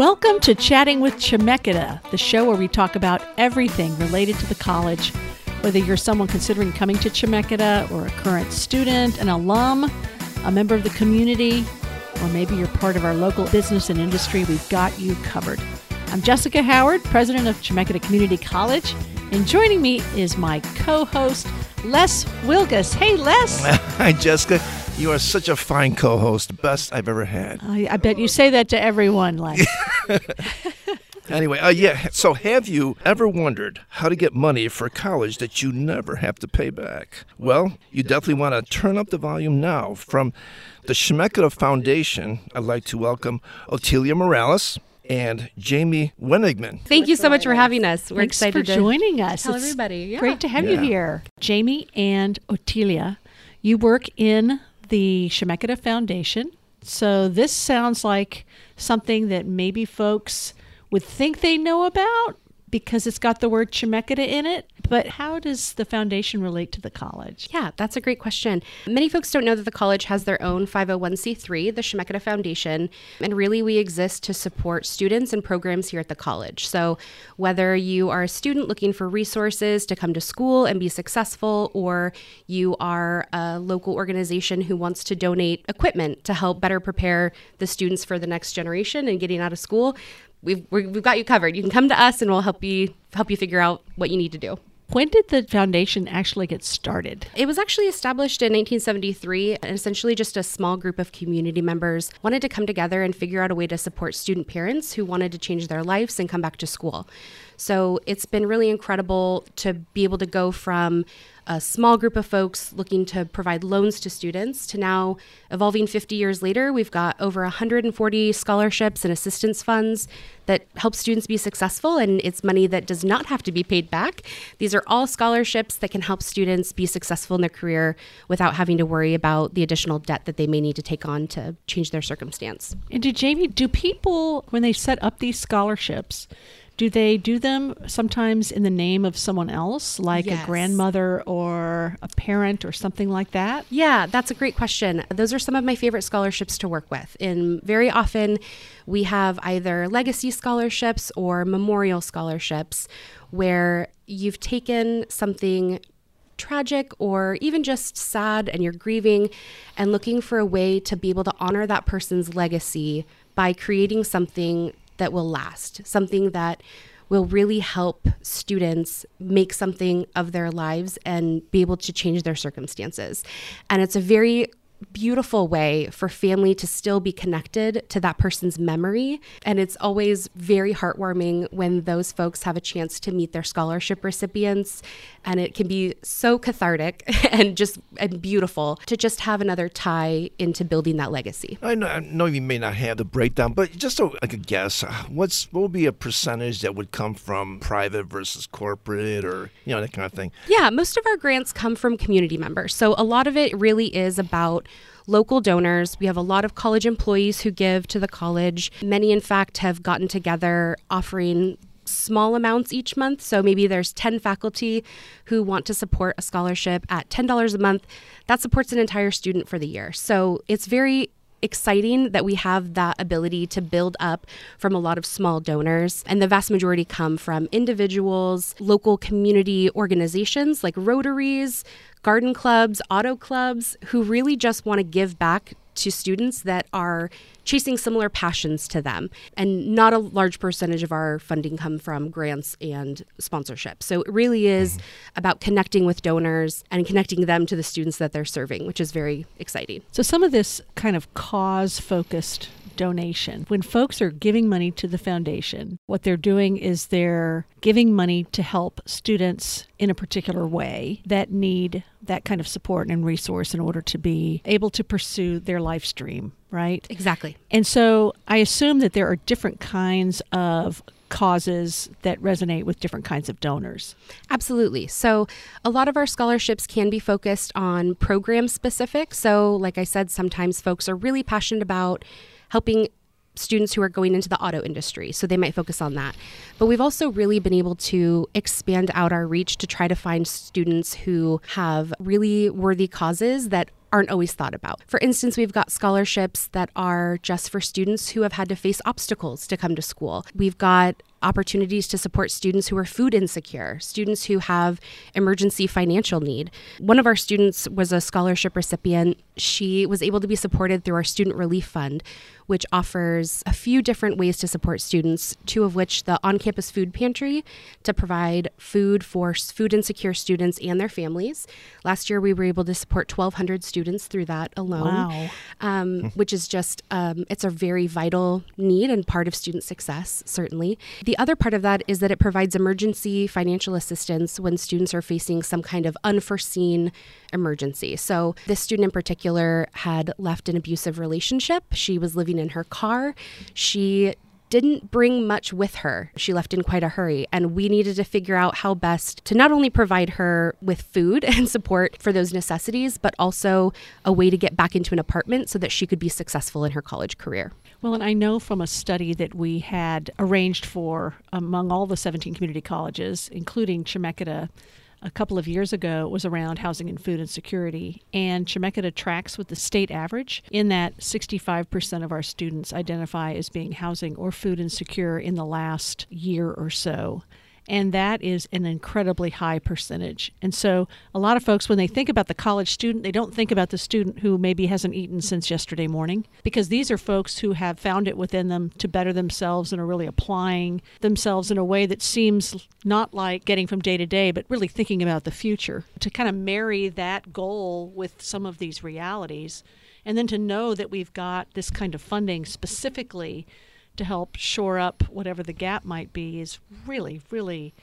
Welcome to Chatting with Chemeketa, the show where we talk about everything related to the college. Whether you're someone considering coming to Chemeketa or a current student, an alum, a member of the community, or maybe you're part of our local business and industry, we've got you covered. I'm Jessica Howard, president of Chemeketa Community College, and joining me is my co host, Les Wilgus. Hey, Les. Hi, Jessica. You are such a fine co host, best I've ever had. I, I bet you say that to everyone, Les. Anyway, uh, yeah, so have you ever wondered how to get money for college that you never have to pay back? Well, you definitely want to turn up the volume now. From the Chemeketa Foundation, I'd like to welcome Otilia Morales and Jamie Wenigmann. Thank you so much for having us. We're Thanks excited for to joining us. tell It's everybody. Yeah. Great to have you here. Jamie and Otelia, you work in the Chemeketa Foundation. So this sounds like something that maybe folks would think they know about because it's got the word Chemeketa in it. But how does the foundation relate to the college? Yeah, that's a great question. Many folks don't know that the college has their own 501c3, the Chemeketa Foundation, and really we exist to support students and programs here at the college. So, whether you are a student looking for resources to come to school and be successful, or you are a local organization who wants to donate equipment to help better prepare the students for the next generation and getting out of school, we've, we've got you covered. You can come to us and we'll help you help you figure out what you need to do. When did the foundation actually get started? It was actually established in 1973, and essentially just a small group of community members wanted to come together and figure out a way to support student parents who wanted to change their lives and come back to school. So it's been really incredible to be able to go from a small group of folks looking to provide loans to students to now evolving 50 years later, we've got over 140 scholarships and assistance funds that help students be successful, and it's money that does not have to be paid back. These are all scholarships that can help students be successful in their career without having to worry about the additional debt that they may need to take on to change their circumstance. And do Jamie, do people when they set up these scholarships, do they do them sometimes in the name of someone else, like Yes. a grandmother or a parent or something like that? Yeah, that's a great question. Those are some of my favorite scholarships to work with. And very often we have either legacy scholarships or memorial scholarships where you've taken something tragic or even just sad and you're grieving and looking for a way to be able to honor that person's legacy by creating something that will last, something that will really help students make something of their lives and be able to change their circumstances. And it's a very beautiful way for family to still be connected to that person's memory. And it's always very heartwarming when those folks have a chance to meet their scholarship recipients. And it can be so cathartic and just and beautiful to just have another tie into building that legacy. I know, I know you may not have the breakdown, but just a, like a guess, what's what would be a percentage that would come from private versus corporate, or you know that kind of thing? Yeah, most of our grants come from community members. So a lot of it really is about local donors. We have a lot of college employees who give to the college. Many, in fact, have gotten together offering small amounts each month. So maybe there's 10 faculty who want to support a scholarship at $10 a month. That supports an entire student for the year. So it's very exciting that we have that ability to build up from a lot of small donors. And the vast majority come from individuals, local community organizations like Rotaries, garden clubs, auto clubs, who really just want to give back to students that are chasing similar passions to them. And not a large percentage of our funding come from grants and sponsorship. So it really is mm-hmm. about connecting with donors and connecting them to the students that they're serving, which is very exciting. So some of this kind of cause focused donation, when folks are giving money to the foundation, what they're doing is they're giving money to help students in a particular way that need that kind of support and resource in order to be able to pursue their life stream, right? Exactly. And so I assume that there are different kinds of causes that resonate with different kinds of donors. Absolutely. So, a lot of our scholarships can be focused on program specific. So, like I said, sometimes folks are really passionate about helping students who are going into the auto industry. So, they might focus on that. But we've also really been able to expand out our reach to try to find students who have really worthy causes that aren't always thought about. For instance, we've got scholarships that are just for students who have had to face obstacles to come to school. We've got opportunities to support students who are food insecure, students who have emergency financial need. One of our students was a scholarship recipient. She was able to be supported through our Student Relief Fund, which offers a few different ways to support students, two of which the on campus food pantry to provide food for food insecure students and their families. Last year, we were able to support 1,200 students through that alone, Wow. um, which is just, um, it's a very vital need and part of student success, certainly. The other part of that is that it provides emergency financial assistance when students are facing some kind of unforeseen emergency. So, this student in particular had left an abusive relationship. She was living in her car. She didn't bring much with her. She left in quite a hurry, and we needed to figure out how best to not only provide her with food and support for those necessities, but also a way to get back into an apartment so that she could be successful in her college career. Well, and I know from a study that we had arranged for among all the 17 community colleges, including Chemeketa, a couple of years ago was around housing and food insecurity. And Chemeketa tracks with the state average in that 65% of our students identify as being housing or food insecure in the last year or so. And that is an incredibly high percentage. And so, a lot of folks, when they think about the college student, they don't think about the student who maybe hasn't eaten since yesterday morning, because these are folks who have found it within them to better themselves and are really applying themselves in a way that seems not like getting from day to day, but really thinking about the future. To kind of marry that goal with some of these realities, and then to know that we've got this kind of funding specifically to help shore up whatever the gap might be is really, really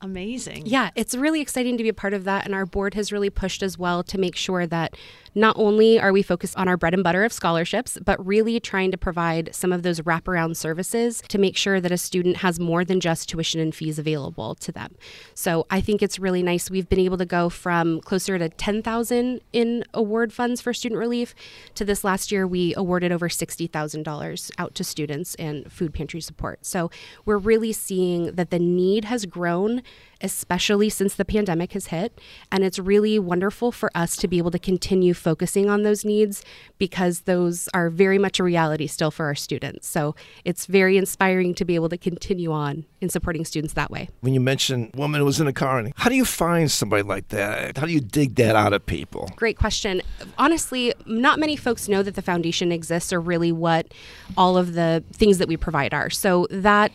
amazing. Yeah, it's really exciting to be a part of that. And our board has really pushed as well to make sure that not only are we focused on our bread and butter of scholarships, but really trying to provide some of those wraparound services to make sure that a student has more than just tuition and fees available to them. So I think it's really nice. We've been able to go from closer to 10,000 in award funds for student relief to this last year we awarded over $60,000 out to students and food pantry support. So we're really seeing that the need has grown especially since the pandemic has hit. And it's really wonderful for us to be able to continue focusing on those needs because those are very much a reality still for our students. So it's very inspiring to be able to continue on in supporting students that way. When you mentioned woman who was in a car, and how do you find somebody like that? How do you dig that out of people? Great question. Honestly, not many folks know that the foundation exists or really what all of the things that we provide are. So that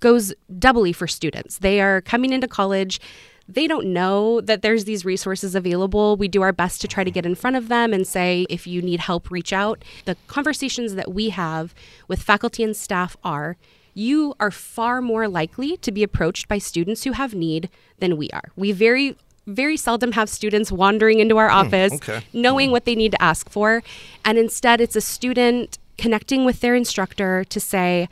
goes doubly for students. They are coming into college. They don't know that there's these resources available. We do our best to try to get in front of them and say, if you need help, reach out. The conversations that we have with faculty and staff are you are far more likely to be approached by students who have need than we are. We very very seldom have students wandering into our hmm, office okay. knowing hmm. what they need to ask for. And instead, it's a student connecting with their instructor to say,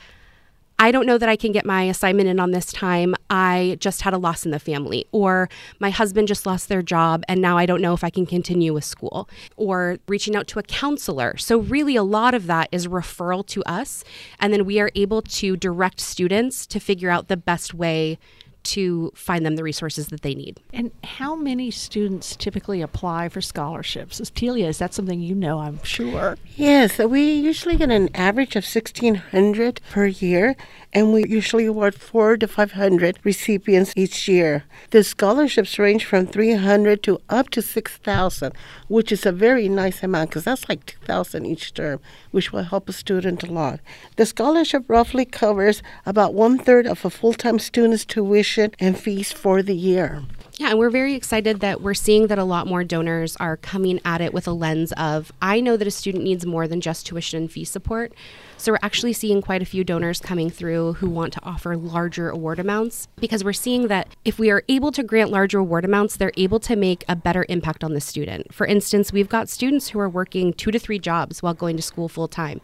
I don't know that I can get my assignment in on this time. I just had a loss in the family. Or my husband just lost their job and now I don't know if I can continue with school. Or reaching out to a counselor. So, really, a lot of that is referral to us. And then we are able to direct students to figure out the best way to find them the resources that they need. And how many students typically apply for scholarships? Is Telia, is that something you know, I'm sure? Yes, we usually get an average of 1,600 per year, and we usually award four to 500 recipients each year. The scholarships range from 300 to up to 6,000, which is a very nice amount because that's like 2,000 each term, which will help a student a lot. The scholarship roughly covers about one third of a full time student's tuition and fees for the year. Yeah, and we're very excited that we're seeing that a lot more donors are coming at it with a lens of I know that a student needs more than just tuition and fee support. So we're actually seeing quite a few donors coming through who want to offer larger award amounts because we're seeing that if we are able to grant larger award amounts, they're able to make a better impact on the student. For instance, we've got students who are working two to three jobs while going to school full time.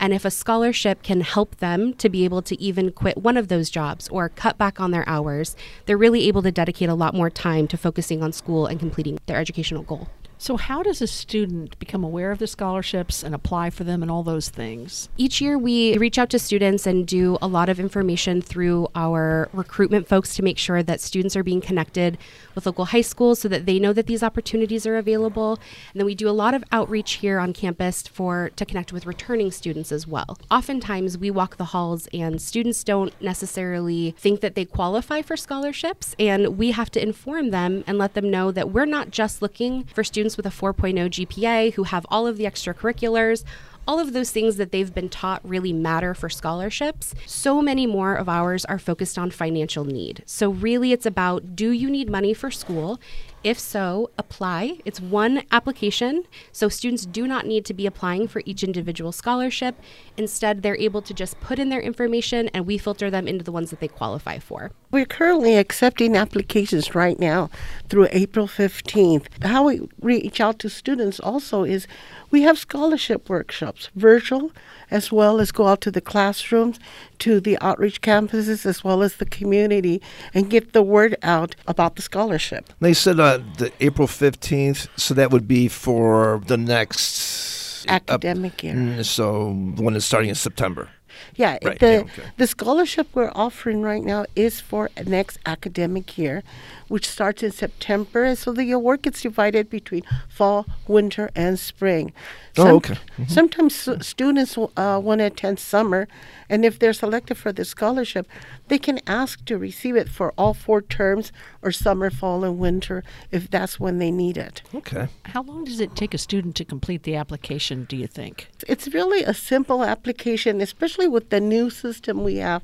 And if a scholarship can help them to be able to even quit one of those jobs or cut back on their hours, they're really able to dedicate a lot more time to focusing on school and completing their educational goal. So, how does a student become aware of the scholarships and apply for them and all those things? Each year, we reach out to students and do a lot of information through our recruitment folks to make sure that students are being connected with local high schools so that they know that these opportunities are available. And then we do a lot of outreach here on campus for to connect with returning students as well. Oftentimes, we walk the halls and students don't necessarily think that they qualify for scholarships, and we have to inform them and let them know that we're not just looking for students with a 4.0 GPA who have all of the extracurriculars all of those things that they've been taught really matter for scholarships. So many more of ours are focused on financial need. So, really, it's about do you need money for school? If so, apply. It's one application, so students do not need to be applying for each individual scholarship. Instead, they're able to just put in their information and we filter them into the ones that they qualify for. We're currently accepting applications right now through April 15th. How we reach out to students also is we have scholarship workshops, virtual, as well as go out to the classrooms, to the outreach campuses, as well as the community, and get the word out about the scholarship. They said uh, the April 15th, so that would be for the next academic year. Mm, so when it's starting in September. Yeah, Right, the yeah, okay. the scholarship we're offering right now is for next academic year, which starts in September. And so the award gets divided between fall, winter, and spring. Oh, okay. Sometimes s- students uh, want to attend summer, and if they're selected for the scholarship, they can ask to receive it for all four terms or summer, fall, and winter if that's when they need it. Okay. How long does it take a student to complete the application, do you think? It's really a simple application, especially with the new system we have.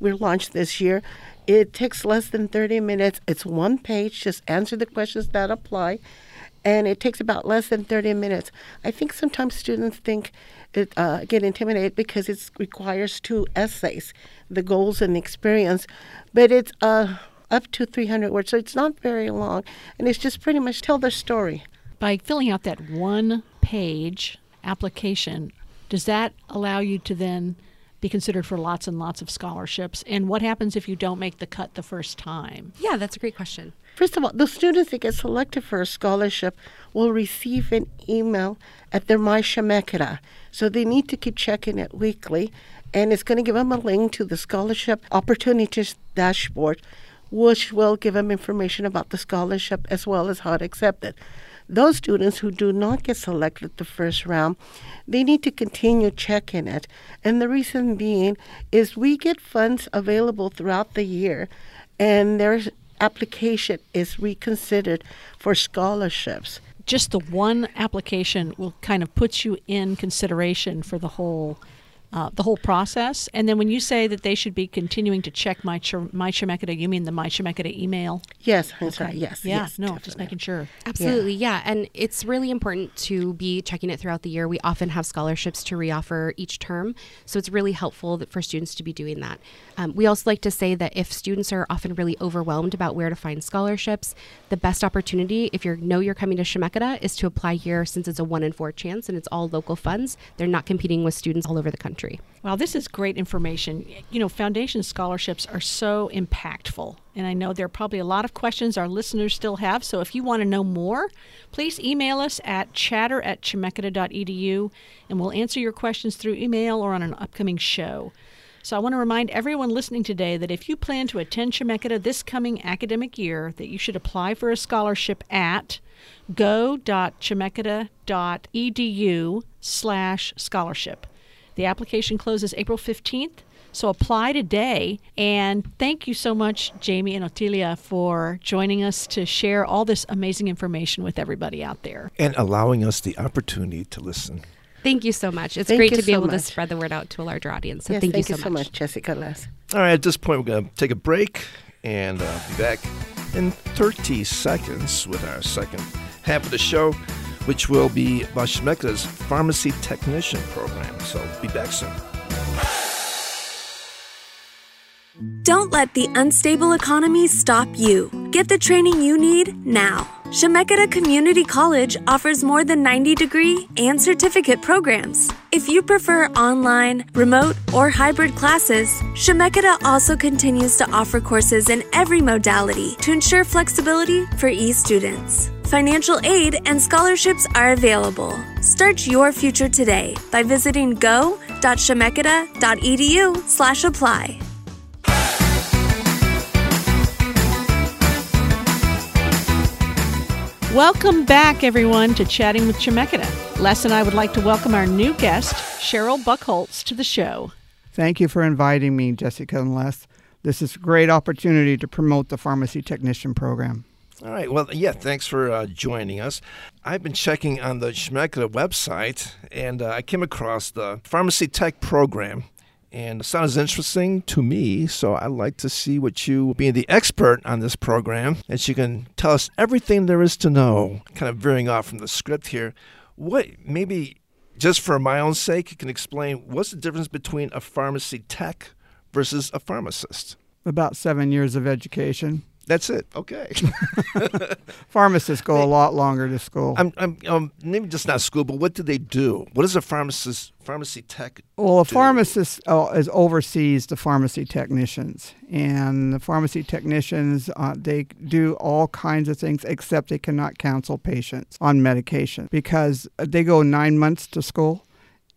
We launched this year. It takes less than 30 minutes. It's one page. Just answer the questions that apply. And it takes about less than 30 minutes. I think sometimes students think it, uh, get intimidated because it requires two essays, the goals and the experience. But it's uh, up to 300 words, so it's not very long. And it's just pretty much tell their story. By filling out that one page application, does that allow you to then be considered for lots and lots of scholarships? And what happens if you don't make the cut the first time? Yeah, that's a great question. First of all, the students that get selected for a scholarship will receive an email at their My Chemeketa. So they need to keep checking it weekly. And it's going to give them a link to the scholarship opportunities dashboard, which will give them information about the scholarship as well as how to accept it. Those students who do not get selected the first round, they need to continue checking it. And the reason being is we get funds available throughout the year, and there's application is reconsidered for scholarships. Just the one application will kind of put you in consideration for the whole. Uh, the whole process, and then when you say that they should be continuing to check my Ch- my Chemeketa, you mean the my Chemeketa email? Yes, I'm sorry. Yes. Yeah, yes, no, just making sure. Absolutely, yeah. And it's really important to be checking it throughout the year. We often have scholarships to reoffer each term, so it's really helpful that for students to be doing that. Um, we also like to say that if students are often really overwhelmed about where to find scholarships, the best opportunity, if you know you're coming to Chemeketa, is to apply here since it's a one in four chance and it's all local funds. They're not competing with students all over the country. Wow, this is great information. You know, foundation scholarships are so impactful. And I know there are probably a lot of questions our listeners still have. So if you want to know more, please email us at chatter at chemeketa.edu and we'll answer your questions through email or on an upcoming show. So I want to remind everyone listening today that if you plan to attend Chemeketa this coming academic year, that you should apply for a scholarship at go.chemeketa.edu slash scholarship. The application closes April 15th, so apply today. And thank you so much, Jamie and Otilia, for joining us to share all this amazing information with everybody out there. And allowing us the opportunity to listen. Thank you so much. It's Thank great to be so able to spread the word out to a larger audience. So yes, thank, thank you so much. Jessica Les. All right, at this point, we're going to take a break and uh, be back in 30 seconds with our second half of the show, which will be Chemeketa's pharmacy technician program. So be back soon. Don't let the unstable economy stop you. Get the training you need now. Chemeketa Community College offers more than 90 degree and certificate programs. If you prefer online, remote, or hybrid classes, Chemeketa also continues to offer courses in every modality to ensure flexibility for E students. Financial aid and scholarships are available. Start your future today by visiting go.chemeketa.edu slash apply. Welcome back, everyone, to Chatting with Chemeketa. Les and I would like to welcome our new guest, Cheryl Buckholz, to the show. Thank you for inviting me, Jessica and Les. This is a great opportunity to promote the pharmacy technician program. All right. Well, yeah, thanks for uh, joining us. I've been checking on the Chemeketa website, and uh, I came across the Pharmacy Tech program. And it sounds interesting to me, so I'd like to see what you, being the expert on this program, that you can tell us everything there is to know. Kind of veering off from the script here. What, maybe just for my own sake, you can explain what's the difference between a pharmacy tech versus a pharmacist? About seven years of education. That's it. Okay. Pharmacists go a lot longer to school. I'm, I'm um, maybe just not school, but what do they do? What does a pharmacist, pharmacy tech? well, a do? pharmacist uh, is oversees the pharmacy technicians, and the pharmacy technicians uh, they do all kinds of things except they cannot counsel patients on medication because they go nine months to school.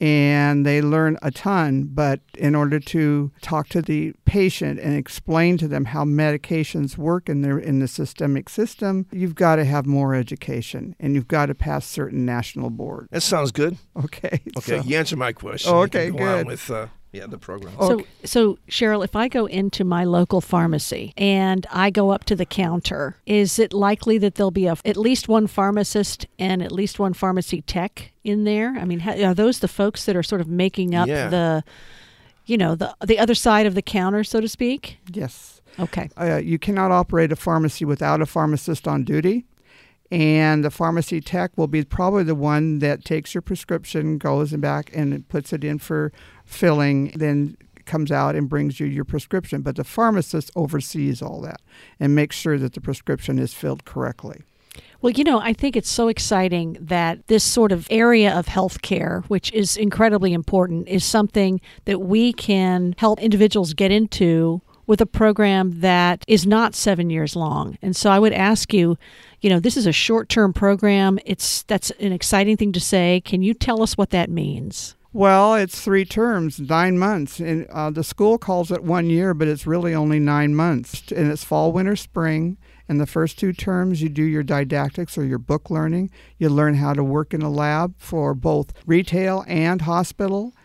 And they learn a ton, but in order to talk to the patient and explain to them how medications work in their in the systemic system, you've got to have more education and you've got to pass certain national board. That sounds good. Okay. Okay, so- you answered my question. Oh, You can okay, good. with uh, yeah the program. So, so Cheryl, if I go into my local pharmacy and I go up to the counter, is it likely that there'll be a, at least one pharmacist and at least one pharmacy tech in there? I mean, ha- are those the folks that are sort of making up Yeah. the, you know, the the other side of the counter, so to speak? Yes. Okay. uh, you cannot operate a pharmacy without a pharmacist on duty. And the pharmacy tech will be probably the one that takes your prescription, goes and back and puts it in for filling, then comes out and brings you your prescription. But the pharmacist oversees all that and makes sure that the prescription is filled correctly. Well, you know, I think it's so exciting that this sort of area of healthcare, which is incredibly important, is something that we can help individuals get into with a program that is not seven years long. And so I would ask you, you know, this is a short term program. It's that's an exciting thing to say. Can you tell us what that means? Well, it's three terms, nine months. And uh, the school calls it one year, but it's really only nine months. And it's fall, winter, spring. And the first two terms, you do your didactics or your book learning. You learn how to work in a lab for both retail and hospital.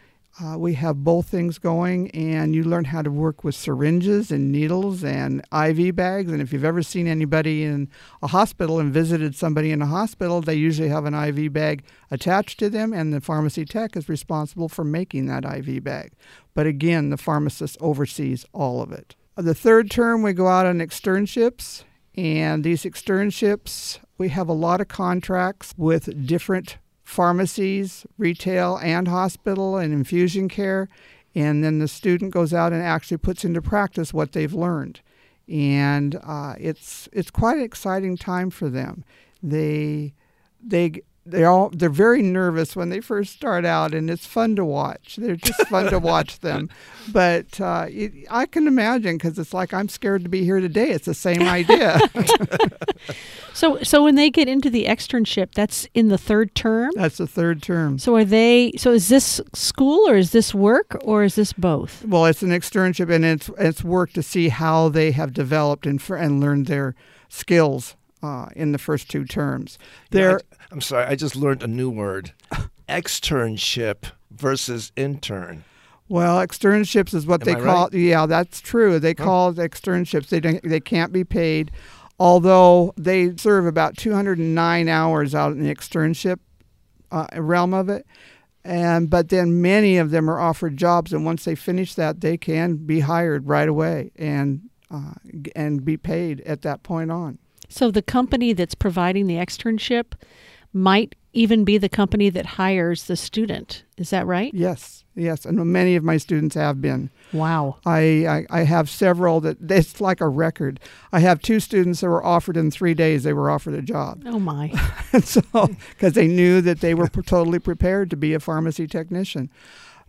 Uh, we have both things going, and you learn how to work with syringes and needles and IV bags. And if you've ever seen anybody in a hospital and visited somebody in a hospital, they usually have an IV bag attached to them, and the pharmacy tech is responsible for making that IV bag. But again, the pharmacist oversees all of it. The third term, we go out on externships, and these externships, we have a lot of contracts with different pharmacies, retail, and hospital and infusion care. And then the student goes out and actually puts into practice what they've learned. And uh, it's it's quite an exciting time for them. They they they all they're very nervous when they first start out, and it's fun to watch. They're just fun to watch them. But uh, it, I can imagine because it's like I'm scared to be here today. It's the same idea. So so when they get into the externship, that's in the third term. That's the third term. So are they so is this school or is this work or is this both? Well, it's an externship, and it's it's work to see how they have developed and and learned their skills uh, in the first two terms. Know, They're I, am sorry, I just learned a new word: externship versus intern. well, externships is what Am they I call. right? Yeah, that's true. They call it externships. They don't, they can't be paid, although they serve about 209 hours out in the externship uh, realm of it. And but then many of them are offered jobs, and once they finish that, they can be hired right away and uh, and be paid at that point on. So the company that's providing the externship might even be the company that hires the student. Is that right? Yes, yes, and many of my students have been. Wow. I, I, I have several that it's like a record. I have two students that were offered in three days. They were offered a job, Oh my. so because they knew that they were totally prepared to be a pharmacy technician,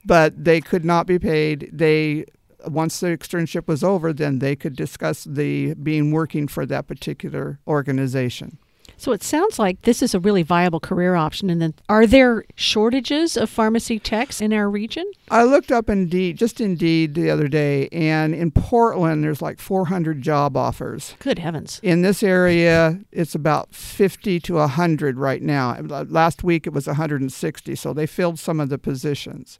but they could not be paid. They once the externship was over, then they could discuss the being working for that particular organization. So it sounds like this is a really viable career option. And then, are there shortages of pharmacy techs in our region? I looked up Indeed, just Indeed, the other day, and in Portland, there's like 400 job offers. Good heavens. In this area, it's about 50 to 100 right now. Last week, it was 160, so they filled some of the positions.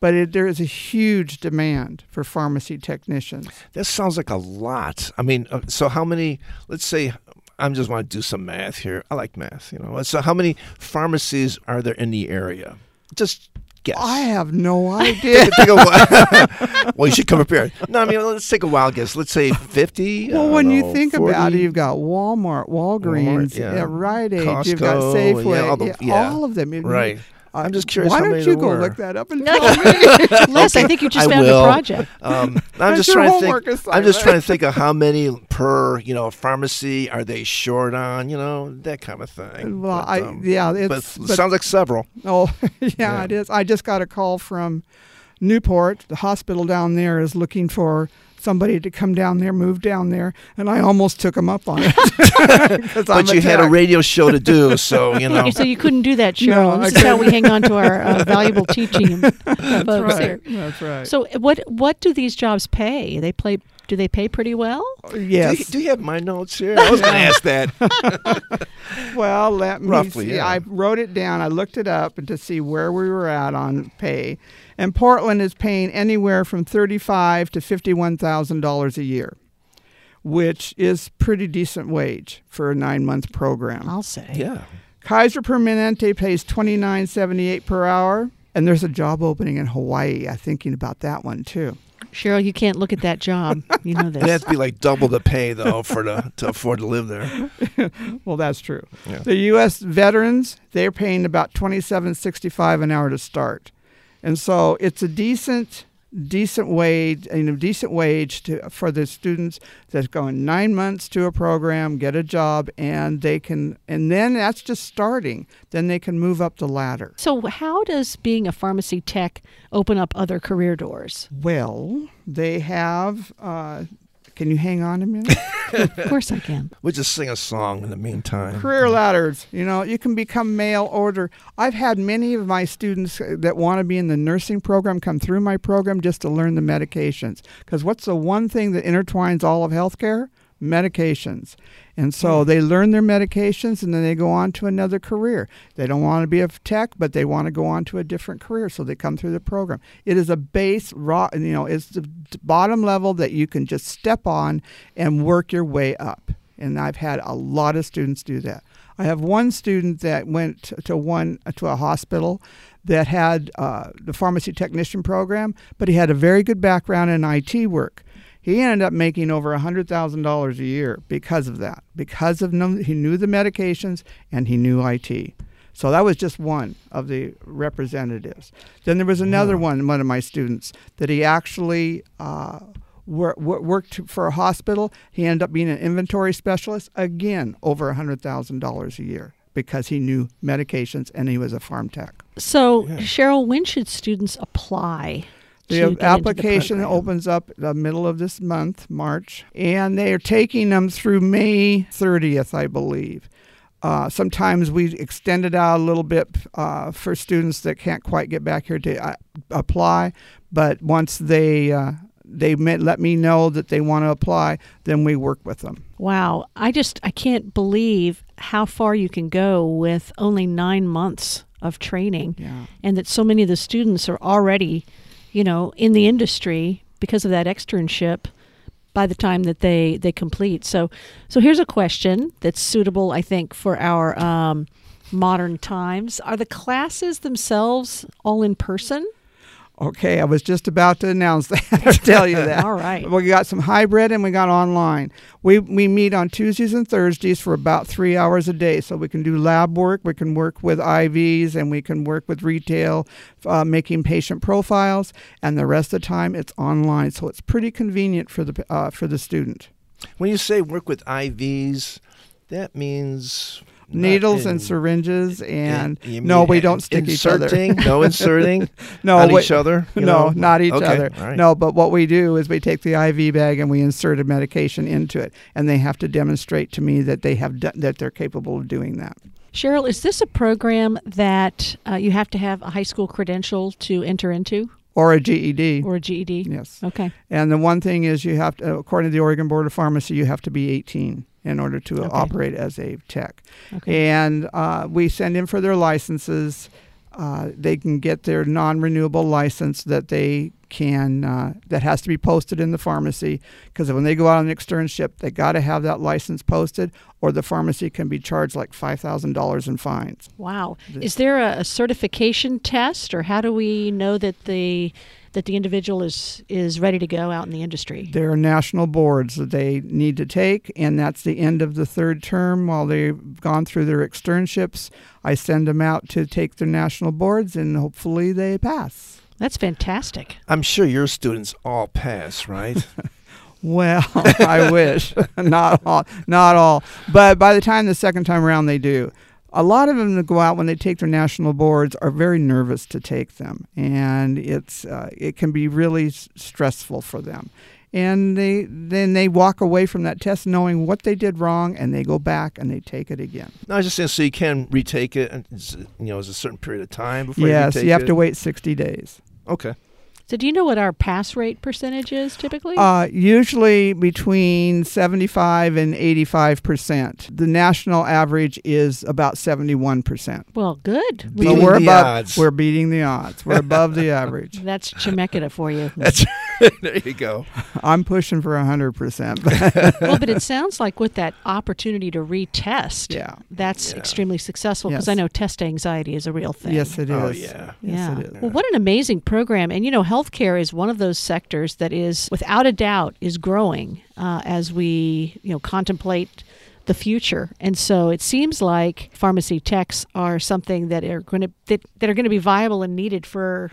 But it, there is a huge demand for pharmacy technicians. That sounds like a lot. I mean, uh, so how many, let's say, I'm just want to do some math here. I like math, you know. So how many pharmacies are there in the area? Just guess. I have no idea. take, take a while. well, you should come up here. No, I mean, let's take a wild guess. Let's say 50. Well, when know, you think 40. about it, you've got Walmart, Walgreens, Walmart, yeah. yeah. Rite Aid, Costco, you've got Safeway, yeah, all, the, yeah. all, of them. Right. I'm just curious. Why don't you go were. look that up and tell me? Les, I think you just I found will. a project. Um, I'm just trying to think. Assignment. I'm just trying to think of how many per you know pharmacy are they short on? You know that kind of thing. Well, but, I um, yeah, it's but, but, sounds like several. Oh yeah, yeah, it is. I just got a call from Newport. The hospital down there is looking for somebody to come down there, move down there, and I almost took him up on it. but you had a radio show to do, so you know. so you couldn't do that, Cheryl. No, this is how we hang on to our uh, valuable teaching folks right. here. That's right. So what what do these jobs pay? They play do they pay pretty well? Uh, yes. Do you, do you have my notes here? I was going to ask that. well, let me Roughly, see. Yeah. I wrote it down. I looked it up to see where we were at on pay. And Portland is paying anywhere from thirty-five to fifty-one thousand dollars a year, which is pretty decent wage for a nine-month program. I'll say. Yeah. Kaiser Permanente pays twenty-nine seventy-eight per hour, and there's a job opening in Hawaii. I'm thinking about that one too. Cheryl, you can't look at that job. You know this. It has to be like double the pay though for the to afford to live there. well, that's true. Yeah. The U.S. veterans they're paying about twenty-seven sixty-five an hour to start, and so it's a decent decent wage, you know, decent wage to, for the students that's going nine months to a program, get a job, and they can, and then that's just starting. Then they can move up the ladder. So, how does being a pharmacy tech open up other career doors? Well, they have uh, can you hang on a minute? of course I can. We'll just sing a song in the meantime. Career ladders. You know, you can become mail order. I've had many of my students uh, that want to be in the nursing program come through my program just to learn the medications. Because what's the one thing that intertwines all of healthcare? Medications. And so mm. they learn their medications and then they go on to another career. They don't want to be a tech, but they want to go on to a different career. So they come through the program. It is a base, raw, you know, it's the bottom level that you can just step on and work your way up. And I've had a lot of students do that. I have one student that went to one to a hospital that had uh, the pharmacy technician program, but he had a very good background in IT work. He ended up making over $100,000 a year because of that, because of he knew the medications and he knew IT. So that was just one of the representatives. Then there was another one, one of my students, that he actually uh, wor- worked for a hospital. He ended up being an inventory specialist, again, over $100,000 a year because he knew medications and he was a farm tech. So, yeah. Cheryl, when should students apply the application the opens up the middle of this month, March, and they are taking them through May 30th, I believe. Uh, sometimes we extend it out a little bit uh, for students that can't quite get back here to uh, apply, but once they uh, they let me know that they want to apply, then we work with them. Wow, I just I can't believe how far you can go with only nine months of training, yeah. and that so many of the students are already you know, in the industry because of that externship by the time that they they complete. So so here's a question that's suitable, I think, for our um, modern times. Are the classes themselves all in person? Okay, I was just about to announce that. To tell you that. All right. We got some hybrid and we got online. We we meet on Tuesdays and Thursdays for about three hours a day, so we can do lab work, we can work with IVs, and we can work with retail, uh, making patient profiles, and the rest of the time it's online. So it's pretty convenient for the uh, for the student. When you say work with IVs, that means needles in- and syringes, and You no, mean we don't stick each other. inserting? no inserting. no, on wait- each other. no, know? not each Okay, other. all right. No, but what we do is we take the IV bag and we insert a medication into it, and they have to demonstrate to me that they have do- that they're capable of doing that. Cheryl, is this a program that uh, you have to have a high school credential to enter into Or a GED. or a GED? yes. Okay. And the one thing is, you have to, according to the Oregon Board of Pharmacy, you have to be 18 in order to Okay. operate as a tech. Okay. And uh, we send in for their licenses. Uh, they can get their non-renewable license that they can uh, that has to be posted in the pharmacy because when they go out on an externship, they got to have that license posted, or the pharmacy can be charged like five thousand dollars in fines. Wow. Is there a, a certification test, or how do we know that the that the individual is is ready to go out in the industry? There are national boards that they need to take, and that's the end of the third term. While they've gone through their externships, I send them out to take their national boards, and hopefully they pass. That's fantastic. I'm sure your students all pass, right? Well, I wish not all, not all, but by the time the second time around, they do. A lot of them that go out when they take their national boards are very nervous to take them, and it's uh, it can be really s- stressful for them. And they then they walk away from that test knowing what they did wrong, and they go back and they take it again. no, I was just saying, so you can retake it, and you know, is a certain period of time before yes, you you have it? to wait sixty days. Okay. So, do you know what our pass rate percentage is typically? Uh, usually between 75 and 85 percent. The national average is about 71 percent. well, good. So we're the above. odds. We're beating the odds. We're above the average. That's Chemeketa for you. That's there you go. I'm pushing for 100 percent. well, but it sounds like with that opportunity to retest, Yeah. that's Yeah. extremely successful because Yes. I know test anxiety is a real thing. yes, it is. Oh yeah. Yes, yeah. it is. Well, what an amazing program. And, you know, healthcare is one of those sectors that is, without a doubt, is growing uh, as we, you know, contemplate the future. And so it seems like pharmacy techs are something that are going to that, that are going to be viable and needed for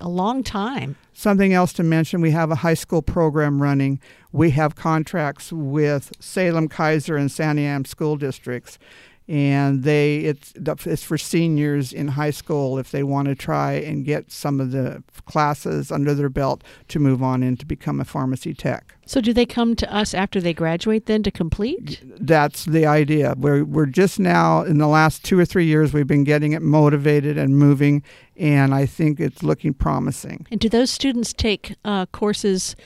a long time. Something else to mention: we have a high school program running. We have contracts with Salem, Keizer, and Santiam school districts, and they it's it's for seniors in high school if they want to try and get some of the classes under their belt to move on and to become a pharmacy tech. So do they come to us after they graduate then to complete? That's the idea. We're we're just now in the last two or three years we've been getting it motivated and moving, and I think it's looking promising. And do those students take uh, courses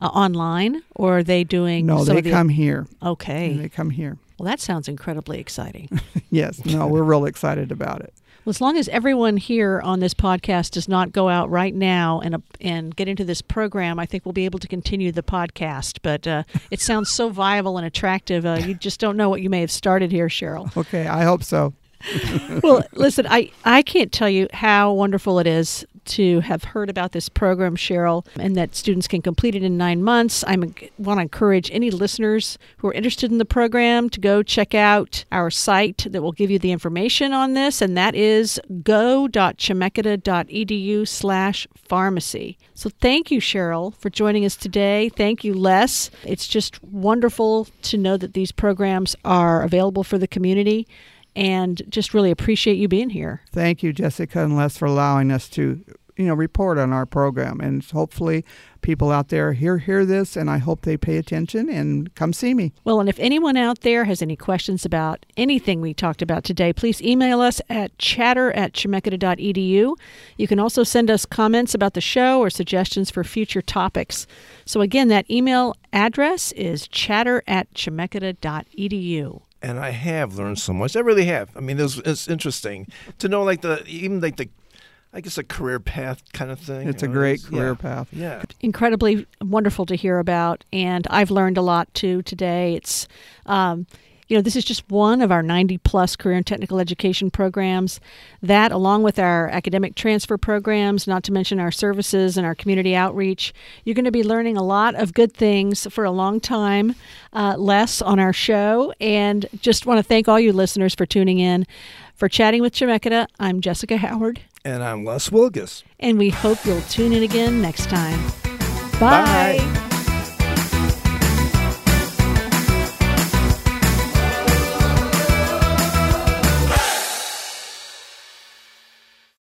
uh, online or are they doing No, they the- come here. Okay. They come here. Well, that sounds incredibly exciting. Yes, no, we're real excited about it. Well, as long as everyone here on this podcast does not go out right now and uh, and get into this program, I think we'll be able to continue the podcast. But uh, it sounds so viable and attractive. Uh, you just don't know what you may have started here, Cheryl. Okay, I hope so. well, listen, I, I can't tell you how wonderful it is to have heard about this program, Cheryl, and that students can complete it in nine months. I want to encourage any listeners who are interested in the program to go check out our site that will give you the information on this, and that is go.chemeketa.edu slash pharmacy. So thank you, Cheryl, for joining us today. Thank you, Les. It's just wonderful to know that these programs are available for the community and just really appreciate you being here. Thank you, Jessica and Les, for allowing us to, you know, report on our program. And hopefully, people out there hear hear this, and I hope they pay attention and come see me. Well, and if anyone out there has any questions about anything we talked about today, please email us at chatter at chemeketa.edu. You can also send us comments about the show or suggestions for future topics. So again, that email address is chatter at chemeketa.edu. and I have learned so much. I really have. I mean, it's, it's interesting to know, like the even like the, I guess a career path kind of thing. It's a know, great it's- career yeah. path. Yeah. incredibly wonderful to hear about, and I've learned a lot too today. It's, um, you know, this is just one of our 90 plus career and technical education programs. That, along with our academic transfer programs, not to mention our services and our community outreach, you're going to be learning a lot of good things for a long time, uh, less on our show. And just want to thank all you listeners for tuning in. For chatting with Chemeketa, I'm Jessica Howard, And I'm Les Wilgus. and we hope you'll tune in again next time. Bye.